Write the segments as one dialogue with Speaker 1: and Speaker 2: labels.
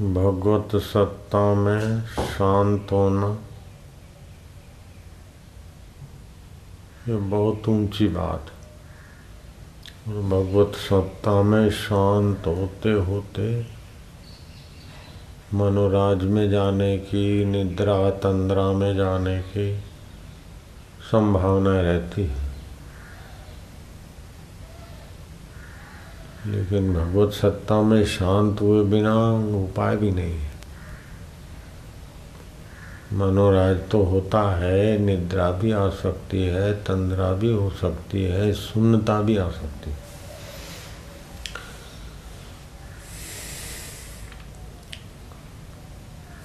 Speaker 1: भगवत सत्ता में शांत होना, ये बहुत ऊँची बात और भगवत सत्ता में शांत होते होते मनोराज में जाने की, निद्रा तंद्रा में जाने की संभावना रहती है। लेकिन भगवत सत्ता में शांत हुए बिना उपाय भी नहीं है। मनोराज तो होता है, निद्रा भी आ सकती है, तंद्रा भी हो सकती है, सुन्नता भी आ सकती है।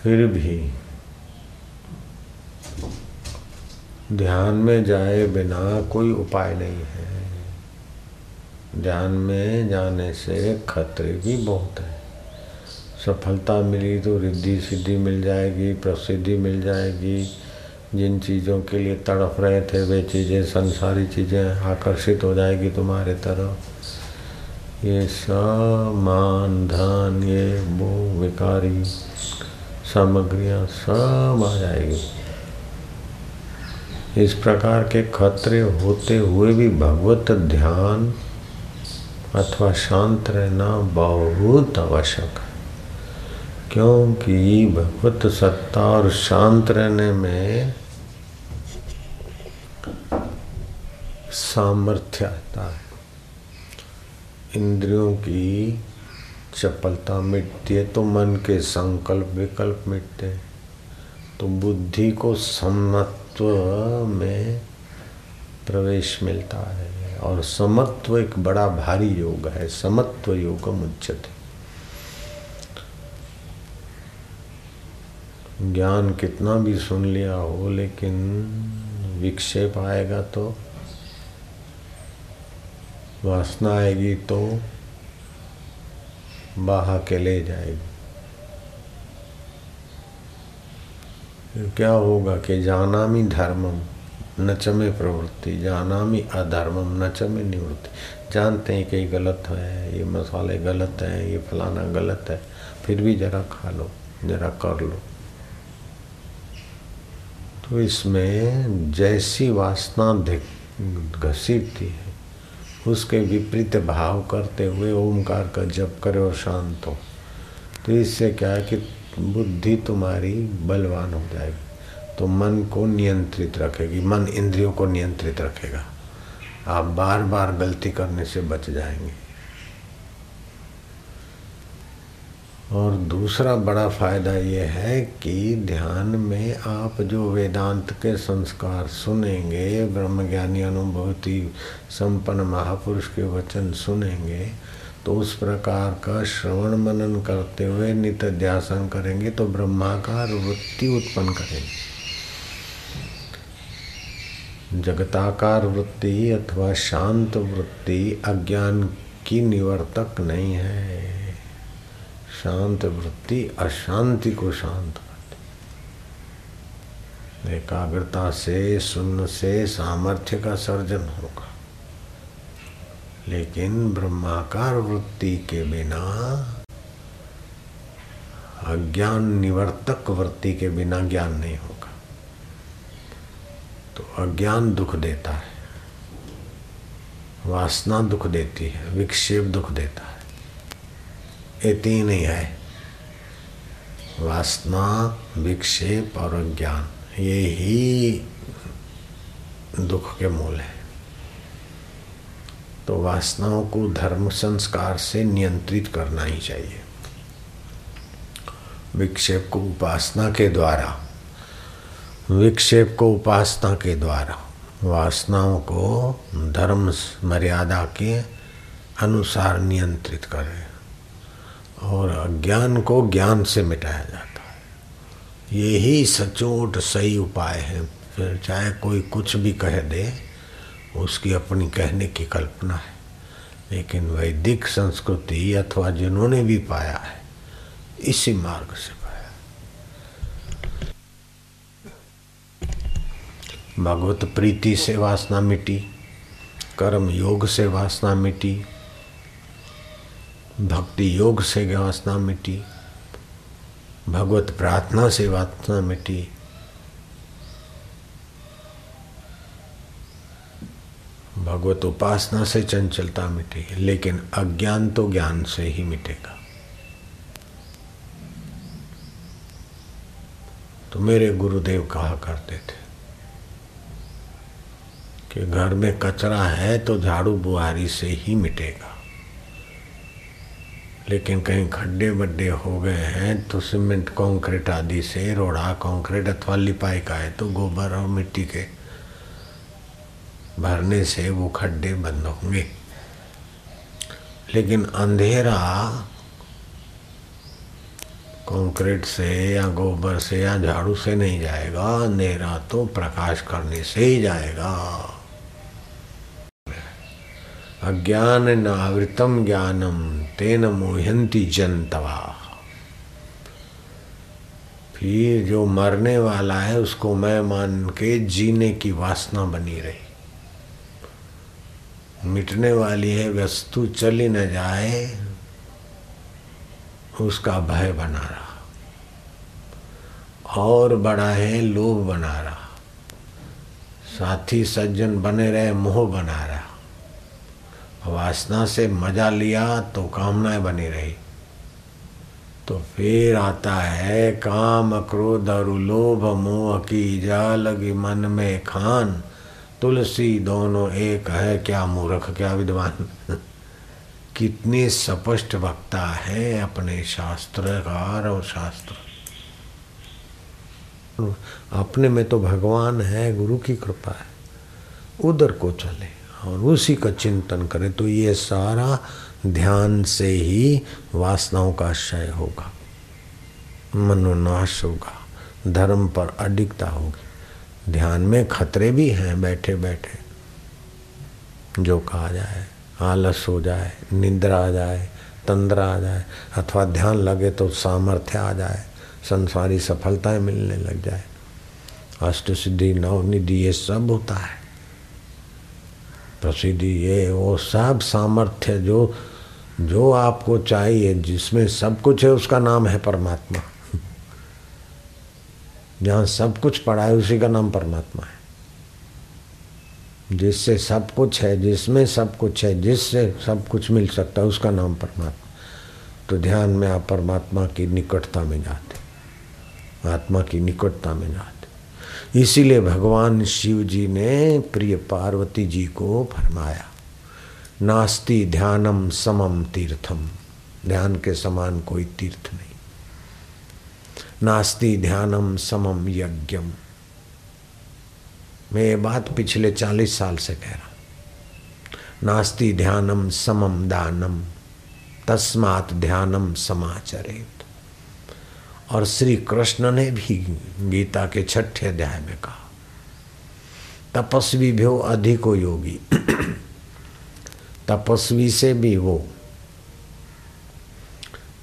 Speaker 1: फिर भी ध्यान में जाए बिना कोई उपाय नहीं है। ध्यान में जाने से खतरे भी बहुत है। सफलता मिली तो रिद्धि सिद्धि मिल जाएगी, प्रसिद्धि मिल जाएगी। जिन चीज़ों के लिए तड़प रहे थे, वे चीज़ें, संसारी चीज़ें आकर्षित हो जाएगी तुम्हारे तरफ़। ये सब मान, धन, ये, वो, विकारी, सामग्रियाँ सब आ जाएगी। इस प्रकार के खतरे होते हुए भी भगवत ध्यान अथवा शांत रहना बहुत आवश्यक है। क्योंकि भगवत सत्ता और शांत रहने में सामर्थ्य आता है। इंद्रियों की चपलता मिटती है तो मन के संकल्प विकल्प मिटते हैं। तो बुद्धि को समत्व में प्रवेश मिलता है। और समत्व एक बड़ा भारी योग है, समत्व योग उच्चते ज्ञान कितना भी सुन लिया हो, लेकिन विक्षेप आएगा तो वासना आएगी तो बाहा के ले जाएगी। क्या होगा कि जाना मी धर्मम। नचमे प्रवृत्ति, जानामी अधर्मम नचमे निवृत्ति। जानते हैं कि गलत है, ये मसाले गलत हैं, ये फलाना गलत है। फिर भी जरा खा लो, जरा कर लो। तो इसमें जैसी वासना घसीटती है, उसके विपरीत भाव करते हुए ओमकार का जप करे और शांत हो। तो इससे क्या है कि बुद्धि तुम्हारी बलवान हो जाएगी। तो मन को नियंत्रित रखेगी, मन इंद्रियों को नियंत्रित रखेगा। आप बार बार गलती करने से बच जाएँगे। और दूसरा बड़ा फ़ायदा ये है कि ध्यान में आप जो वेदांत के संस्कार सुनेंगे, ब्रह्मज्ञानी अनुभूति, संपन्न महापुरुष के वचन सुनेंगे तो उस प्रकार का श्रवण मनन करते हुए नित्य ध्यासन करेंगे तो ब्रह्माकार वृत्ति उत्पन्न करेंगे। जगताकार वृत्ति अथवा शांत वृत्ति अज्ञान की निवर्तक नहीं है। शांत वृत्ति अशांति को शांत करती एकाग्रता से सुन से, सामर्थ्य का सर्जन होगा। लेकिन ब्रह्माकार वृत्ति के बिना, अज्ञान निवर्तक वृत्ति के बिना ज्ञान नहीं होगा। तो अज्ञान दुख देता है। वासना दुख देती है, विक्षेप दुख देता है। ये तीन ही है। वासना, विक्षेप और अज्ञान, ये ही दुख के मूल है। तो वासनाओं को धर्म संस्कार से नियंत्रित करना ही चाहिए। विक्षेप को उपासना के द्वारा विक्षेप को उपासना के द्वारा, वासनाओं को धर्म मर्यादा के अनुसार नियंत्रित करें और अज्ञान को ज्ञान से मिटाया जाता है। यही सचोट सही उपाय है। फिर चाहे कोई कुछ भी कह दे, उसकी अपनी कहने की कल्पना है। लेकिन वैदिक संस्कृति अथवा जिन्होंने भी पाया है, इसी मार्ग से भगवत प्रीति से वासना मिटी कर्म योग से वासना मिटी भक्ति योग से वासना मिटी भगवत प्रार्थना से वासना मिटी भगवत उपासना से चंचलता मिटी लेकिन अज्ञान तो ज्ञान से ही मिटेगा। तो मेरे गुरुदेव कहा करते थे कि घर में कचरा है तो झाड़ू बुहारी से ही मिटेगा। लेकिन कहीं खड्डे बड्डे हो गए हैं तो सीमेंट, कंक्रीट आदि से, रोड़ा, कंक्रीट अथवा लिपाई का है तो गोबर और मिट्टी के भरने से वो खड्डे बंद होंगे। लेकिन अंधेरा कंक्रीट से या गोबर से या झाड़ू से नहीं जाएगा, अंधेरा तो प्रकाश करने से ही जाएगा। अज्ञान न आवृतम ज्ञानम तेन मोहंती जनतवा। फिर जो मरने वाला है, उसको मैं मान के जीने की वासना बनी रही। मिटने वाली है, वस्तु चली न जाए, उसका भय बना रहा। और बड़ा है, लोभ बना रहा। साथी सज्जन बने रहे, मोह बना रहा। वासना से मज़ा लिया तो कामनाएँ बनी रही। तो फिर आता है, काम क्रोध और लोभ, मोह की जा लगी मन में खान। तुलसी दोनों एक है, क्या मूर्ख, क्या विद्वान। कितनी स्पष्ट वक्ता है अपने शास्त्रकार और शास्त्र। अपने में तो भगवान है, गुरु की कृपा है। उधर को चले। और उसी का चिंतन करें तो ये सारा ध्यान से ही वासनाओं का क्षय होगा, मनोनाश होगा, धर्म पर अडिगता होगी। ध्यान में खतरे भी हैं बैठे बैठे जो कहा जाए, आलस हो जाए, निद्रा आ जाए, तंद्रा आ जाए, अथवा ध्यान लगे तो सामर्थ्य आ जाए, संसारी सफलताएँ मिलने लग जाए। अष्ट सिद्धि नवनिधि, ये सब होता है। प्रसिद्धि, ये वो सब सामर्थ्य जो जो आपको चाहिए, जिसमें सब कुछ है, उसका नाम है परमात्मा। जहाँ सब कुछ पड़ा है, उसी का नाम परमात्मा है। जिससे सब कुछ है, जिसमें सब कुछ है, जिससे सब कुछ मिल सकता है, उसका नाम परमात्मा। तो ध्यान में आप परमात्मा की निकटता में जाते आत्मा की निकटता में जाते इसीलिए भगवान शिव जी ने प्रिय पार्वती जी को फरमाया, नास्ति ध्यानम समम तीर्थम। ध्यान के समान कोई तीर्थ नहीं। नास्ति ध्यानम समम यज्ञम। मैं ये बात पिछले चालीस साल से कह रहा हूँ। नास्ति ध्यानम समम दानम। तस्मात ध्यानम समाचरित। और श्री कृष्ण ने भी गीता के छठे अध्याय में कहा, तपस्वी भ्यो अधिको योगी, तपस्वी से भी वो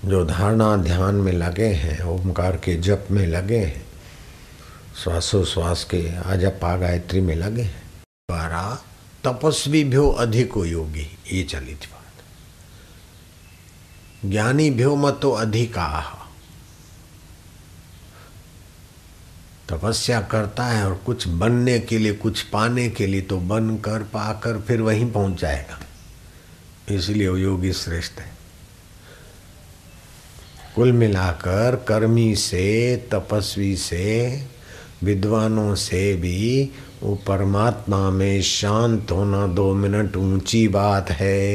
Speaker 1: जो धारणा ध्यान में लगे हैं, ओमकार के जप में लगे हैं, श्वासोश्वास के आजपा गायत्री में लगे हैं, द्वारा तपस्वी भ्यो अधिको योगी, ये चली थी बात। ज्ञानी भ्यो मतो अधिका। तपस्या करता है और कुछ बनने के लिए, कुछ पाने के लिए तो बन कर पाकर फिर वहीं पहुँच जाएगा। इसलिए वो योगी श्रेष्ठ है। कुल मिलाकर कर्मी से, तपस्वी से, विद्वानों से भी वो परमात्मा में शांत होना दो मिनट ऊँची बात है।